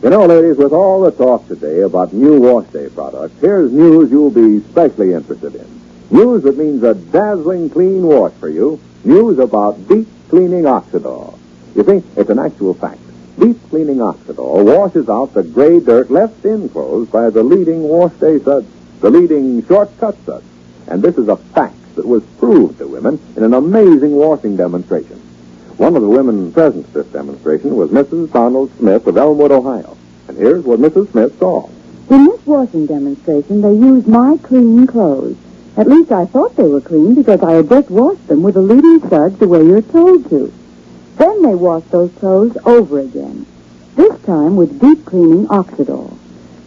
You know, ladies, with all the talk today about new wash day products, here's news you'll be especially interested in. News that means a dazzling clean wash for you. News about deep cleaning Oxidol. You see, it's an actual fact. Deep cleaning Oxidol washes out the gray dirt left in clothes by the leading wash day suds, the leading shortcut suds. And this is a fact that was proved to women in an amazing washing demonstration. One of the women present at this demonstration was Mrs. Donald Smith of Elmwood, Ohio. And here's what Mrs. Smith saw. In this washing demonstration, they used my clean clothes. At least I thought they were clean because I had just washed them with a leading suds the way you're told to. Then they washed those clothes over again, this time with deep cleaning Oxidol.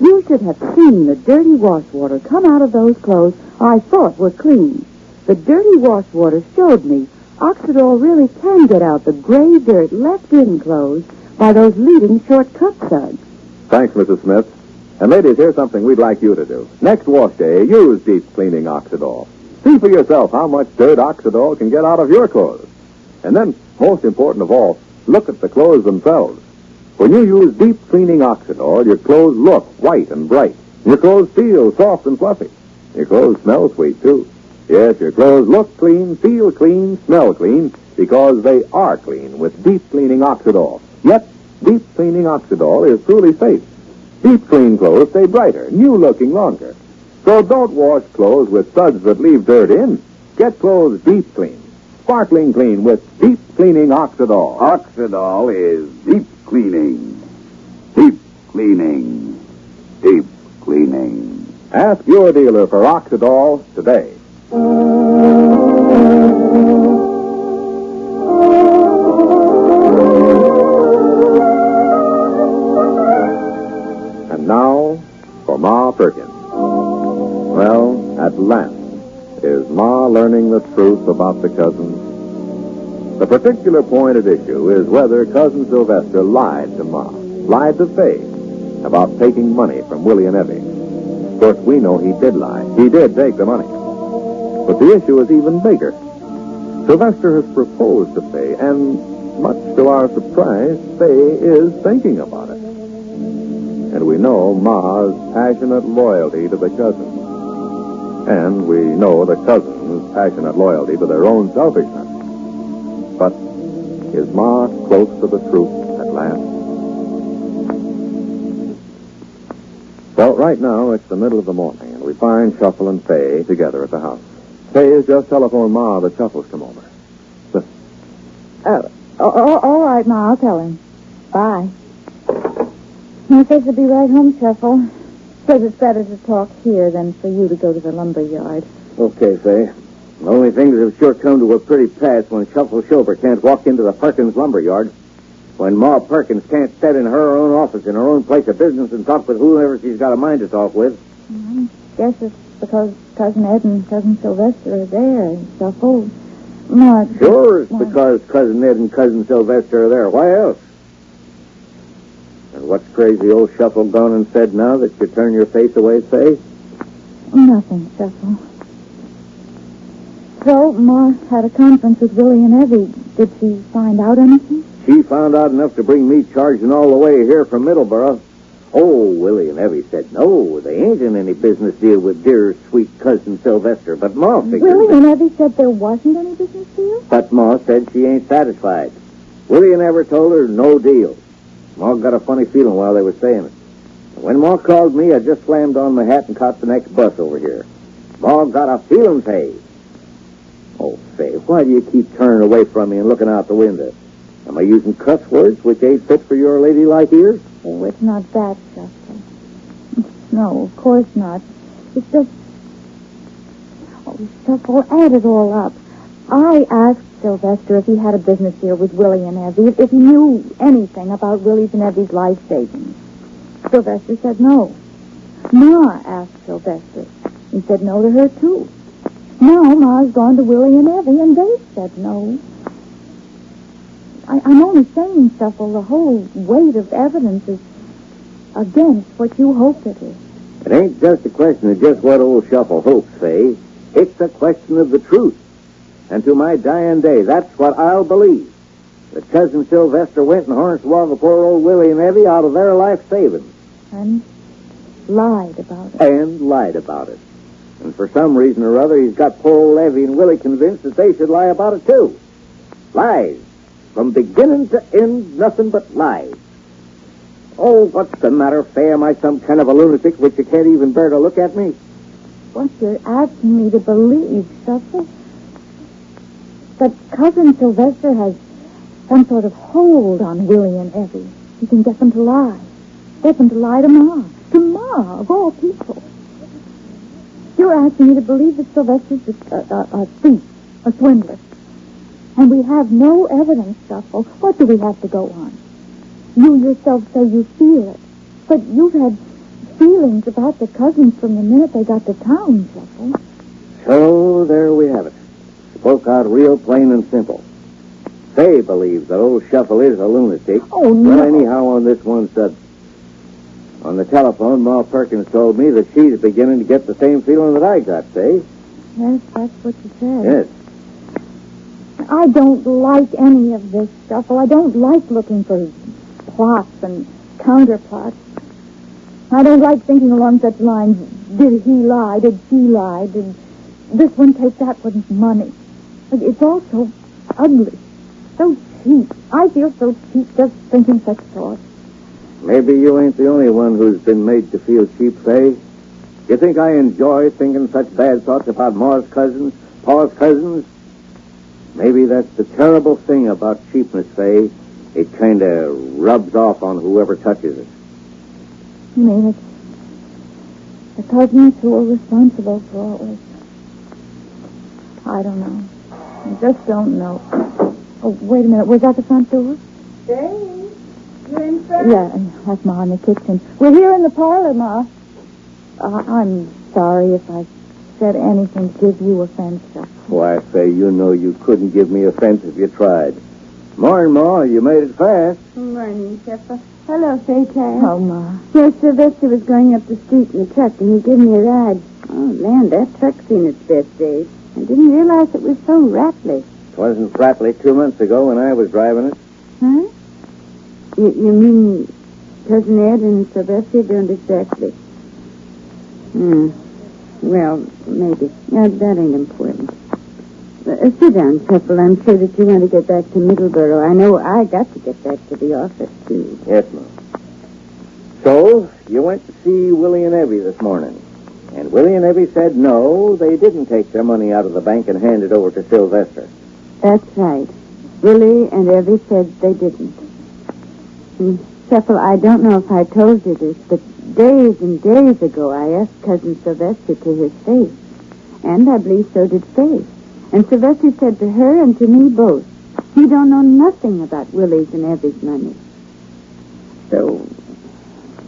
You should have seen the dirty wash water come out of those clothes I thought were clean. The dirty wash water showed me Oxidol really can get out the gray dirt left in clothes by those leading shortcut suds. Thanks, Mrs. Smith. And ladies, here's something we'd like you to do. Next wash day, use deep cleaning Oxidol. See for yourself how much dirt Oxidol can get out of your clothes. And then, most important of all, look at the clothes themselves. When you use deep cleaning Oxidol, your clothes look white and bright. Your clothes feel soft and fluffy. Your clothes smell sweet, too. Yes, your clothes look clean, feel clean, smell clean, because they are clean with deep cleaning Oxidol. Yet, deep cleaning Oxidol is truly safe. Deep clean clothes stay brighter, new looking longer. So don't wash clothes with suds that leave dirt in. Get clothes deep clean, sparkling clean with deep cleaning Oxidol. Oxidol is deep cleaning. Deep cleaning. Deep cleaning. Ask your dealer for Oxidol today. And now for Ma Perkins. Well, at last is Ma learning the truth about the cousins. The particular point at issue is whether Cousin Sylvester lied to Ma, lied to Fay, about taking money from Willie and Evie. Of course, we know he did lie. He did take the money. But the issue is even bigger. Sylvester has proposed to Fay, and much to our surprise, Fay is thinking about it. And we know Ma's passionate loyalty to the cousins. And we know the cousins' passionate loyalty to their own selfishness. But is Ma close to the truth at last? Well, right now it's the middle of the morning, and we find Shuffle and Fay together at the house. Fay has just telephoned Ma that Shuffle's come over. Listen. Oh, oh, oh, all right, Ma, I'll tell him. Bye. He says he'll be right home, Shuffle. Says it's better to talk here than for you to go to the lumber yard. Okay, Fay. The only thing that have sure come to a pretty pass when Shuffle Shober can't walk into the Perkins lumber yard. When Ma Perkins can't sit in her own office in her own place of business and talk with whoever she's got a mind to talk with. I guess it's because Cousin Ed and Cousin Sylvester are there, Shuffle. Oh, Ma, Sure, it's Ma- because Cousin Ed and Cousin Sylvester are there. Why else? And what's crazy old Shuffle gone and said now that you turn your face away, say? Nothing, Shuffle. So, Ma had a conference with Willie and Evie. Did she find out anything? She found out enough to bring me charging all the way here from Middleborough. Oh, Willie and Evie said no, they ain't in any business deal with dear, sweet cousin Sylvester. But Ma figured... Willie and Evie said there wasn't any business deal? But Ma said she ain't satisfied. Willie never told her no deal. Ma got a funny feeling while they were saying it. And when Ma called me, I just slammed on my hat and caught the next bus over here. Ma got a feeling Fay. Oh, Fay, why do you keep turning away from me and looking out the window? Am I using cuss words which ain't fit for your ladylike ears? Oh, it's not that, Shuffle. No, of course not. It's just... Oh, Shuffle, add it all up. I asked Sylvester if he had a business deal with Willie and Evie, if, if he knew anything about Willie's and Evie's life savings. Sylvester said no. Ma asked Sylvester. He said no to her, too. Now Ma's gone to Willie and Evie, and they said no. I, I'm only saying, Shuffle, the whole weight of evidence is against what you hope it is. It ain't just a question of just what old Shuffle hopes, Fay. It's a question of the truth. And to my dying day, that's what I'll believe. That Cousin Sylvester went and hornswoggled poor old Willie and Evie out of their life savings. And lied about it. And lied about it. And for some reason or other, he's got poor old Evie and Willie convinced that they should lie about it, too. Lies. From beginning to end, nothing but lies. Oh, what's the matter, Fay? Am I some kind of a lunatic which you can't even bear to look at me? What you're asking me to believe, Shuffle, that Cousin Sylvester has some sort of hold on Willie and Evie. He can get them to lie. Get them to lie to Ma. To Ma, of all people. You're asking me to believe that Sylvester's a, a, a thief, a swindler. And we have no evidence, Shuffle. What do we have to go on? You yourself say you feel it. But you've had feelings about the cousins from the minute they got to town, Shuffle. So there we have it. Spoke out real plain and simple. They believe that old Shuffle is a lunatic. Oh, no. Well, anyhow, on this one subject. On the telephone, Ma Perkins told me that she's beginning to get the same feeling that I got, Fay. Yes, that's what you said. Yes. I don't like any of this stuff. shuffle. I don't like looking for plots and counterplots. I don't like thinking along such lines. Did he lie? Did she lie? Did this one take that one's money? It's all so ugly, so cheap. I feel so cheap just thinking such thoughts. Maybe you ain't the only one who's been made to feel cheap, Fay. You think I enjoy thinking such bad thoughts about Ma's cousins, Pa's cousins? Maybe that's the terrible thing about cheapness, Fay. It kind of rubs off on whoever touches it. You mean it's the cousins who are responsible for all this? I don't know. I just don't know. Oh, wait a minute. Was that the front door? Dave, you're in front? Yeah, that's Ma in the kitchen. We're here in the parlor, Ma. Uh, I'm sorry if I said anything to give you offense. Chuck. Why, Fay, you know you couldn't give me offense if you tried. Morning, Ma. You made it fast. Morning, Pepper. Hello, Faytime. Oh, Ma. Yes, Sylvester was going up the street in the truck, and he gave me a ride. Oh, land, that truck's seen its best days. I didn't realize it was so rattly. It wasn't rattly two months ago when I was driving it. Huh? You, you mean Cousin Ed and Sylvester don't exactly? Hmm. Well, maybe. Uh, that ain't important. Uh, sit down, Pepper. I'm sure that you want to get back to Middleborough. I know I got to get back to the office, too. Yes, ma'am. So, you went to see Willie and Evie this morning. And Willie and Evie said no, they didn't take their money out of the bank and hand it over to Sylvester. That's right. Willie and Evie said they didn't. Hmm. Shuffle, I don't know if I told you this, but days and days ago I asked Cousin Sylvester to his face. And I believe so did Faith. And Sylvester said to her and to me both, he don't know nothing about Willie's and Evie's money. So,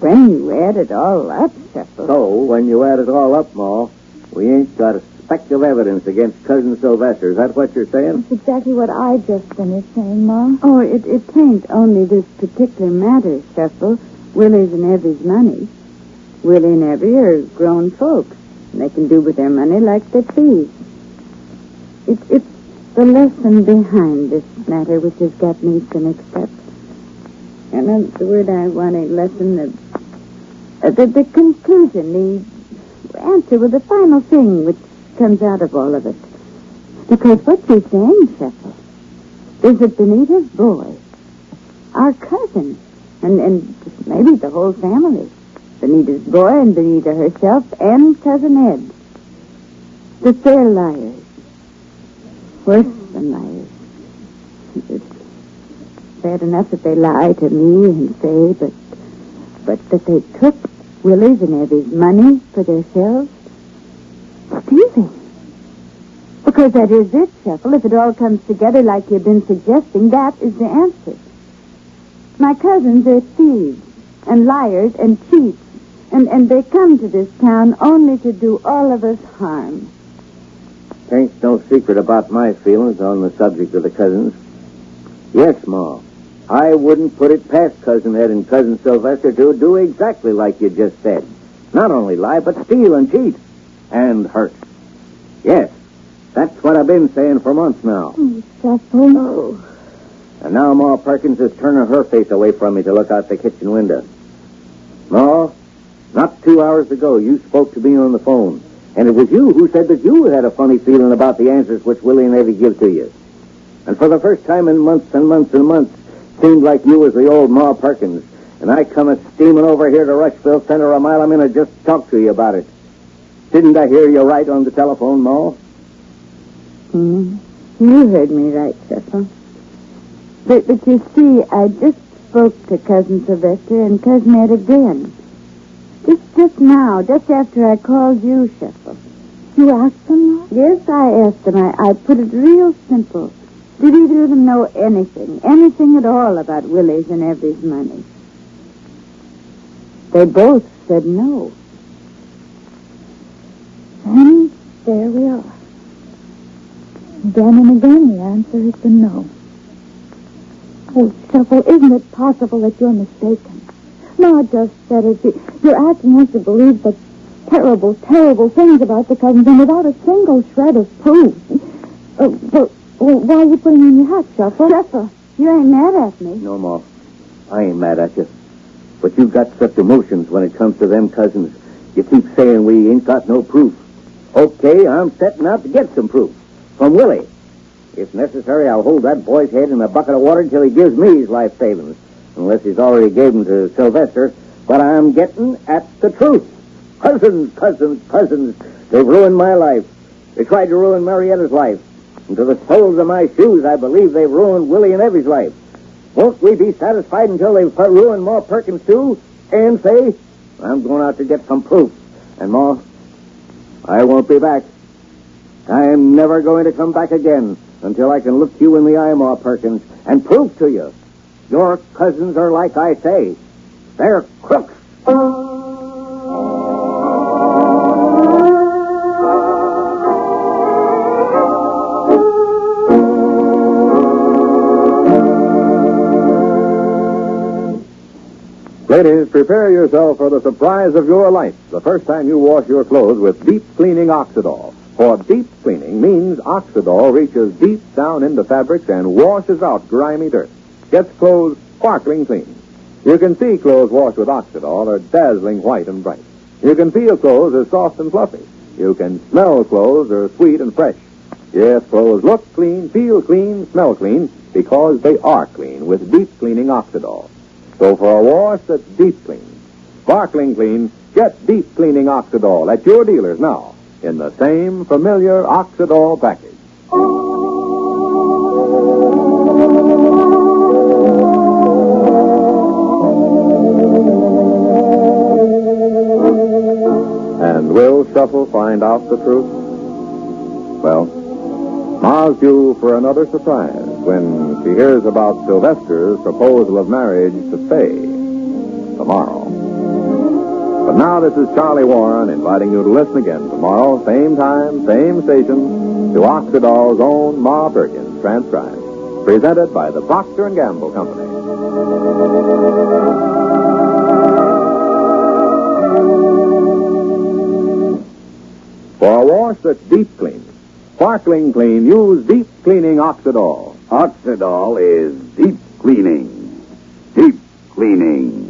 when you add it all up, Shuffle... So, when you add it all up, Ma, we ain't got a speck of evidence against Cousin Sylvester. Is that what you're saying? That's exactly what I just finished saying, Ma. Oh, it, it ain't only this particular matter, Shuffle. Willie's and Evie's money. Willie and Evie are grown folks. And they can do with their money like they please. It, it's the lesson behind this matter which has got me so mixed up. And that's the word I want, a lesson of... Uh, the, the conclusion, the answer with the final thing which comes out of all of it. Because what you're saying, Shuffle, is that Benita's boy, our cousin, and, and maybe the whole family, Benita's boy and Benita herself and Cousin Ed, that they're liars. Worse than liars. It's bad enough that they lie to me and say, but, but that they took Willie's and Evie's money for themselves. Because that is it, Shuffle. If it all comes together like you've been suggesting, that is the answer. My cousins are thieves and liars and cheats, and, and they come to this town only to do all of us harm. Ain't no secret about my feelings on the subject of the cousins. Yes, Ma. I wouldn't put it past Cousin Ed and Cousin Sylvester to do exactly like you just said. Not only lie, but steal and cheat. And hurt. Yes, that's what I've been saying for months now. Oh. Oh. And now Ma Perkins is turning her face away from me to look out the kitchen window. Ma, not two hours ago, you spoke to me on the phone. And it was you who said that you had a funny feeling about the answers which Willie and Eddie give to you. And for the first time in months and months and months, seemed like you was the old Ma Perkins. And I come a steaming over here to Rushville Center a mile a minute just to talk to you about it. Didn't I hear you right on the telephone, Ma? Hmm. You heard me right, Shuffle. But, but you see, I just spoke to Cousin Sylvester and Cousin Ed again. Just, just now, just after I called you, Shuffle. You asked them that? Yes, I asked them. I, I put it real simple. Did either of them know anything, anything at all about Willie's and Evie's money? They both said no. And there we are. Again and again, the answer has been no. Oh, Shuffle, isn't it possible that you're mistaken? Ma just said it. You're asking us to believe such terrible, terrible things about the cousins and without a single shred of proof. Uh, well, well, why are you putting on your hat, Shuffle? Shuffle, you ain't mad at me. No, Ma. I ain't mad at you. But you've got such emotions when it comes to them cousins. You keep saying we ain't got no proof. Okay, I'm setting out to get some proof. From Willie. If necessary, I'll hold that boy's head in a bucket of water until he gives me his life savings. Unless he's already gave them to Sylvester. But I'm getting at the truth. Cousins, cousins, cousins. They've ruined my life. They tried to ruin Marietta's life. And to the soles of my shoes, I believe they've ruined Willie and Evie's life. Won't we be satisfied until they've ruined Ma Perkins, too? And say, I'm going out to get some proof. And, Ma, I won't be back. I'm never going to come back again until I can look you in the eye, Ma Perkins, and prove to you your cousins are like I say. They're crooks. Ladies, prepare yourself for the surprise of your life the first time you wash your clothes with deep cleaning Oxidol. For deep cleaning means Oxidol reaches deep down into fabrics and washes out grimy dirt. Gets clothes sparkling clean. You can see clothes washed with Oxidol are dazzling white and bright. You can feel clothes are soft and fluffy. You can smell clothes are sweet and fresh. Yes, clothes look clean, feel clean, smell clean because they are clean with deep cleaning Oxidol. So for a wash that's deep clean, sparkling clean, get deep cleaning Oxidol at your dealers now in the same familiar Oxidol package. And will Shuffle find out the truth? Well, Ma's due for another surprise when she hears about Sylvester's proposal of marriage to Fay tomorrow. But now this is Charlie Warren inviting you to listen again tomorrow, same time, same station, to Oxidol's own Ma Perkins transcribed, presented by the Procter & Gamble Company. For a wash that's deep clean, sparkling clean, use deep cleaning Oxidol. Oxidol is deep cleaning. Deep cleaning.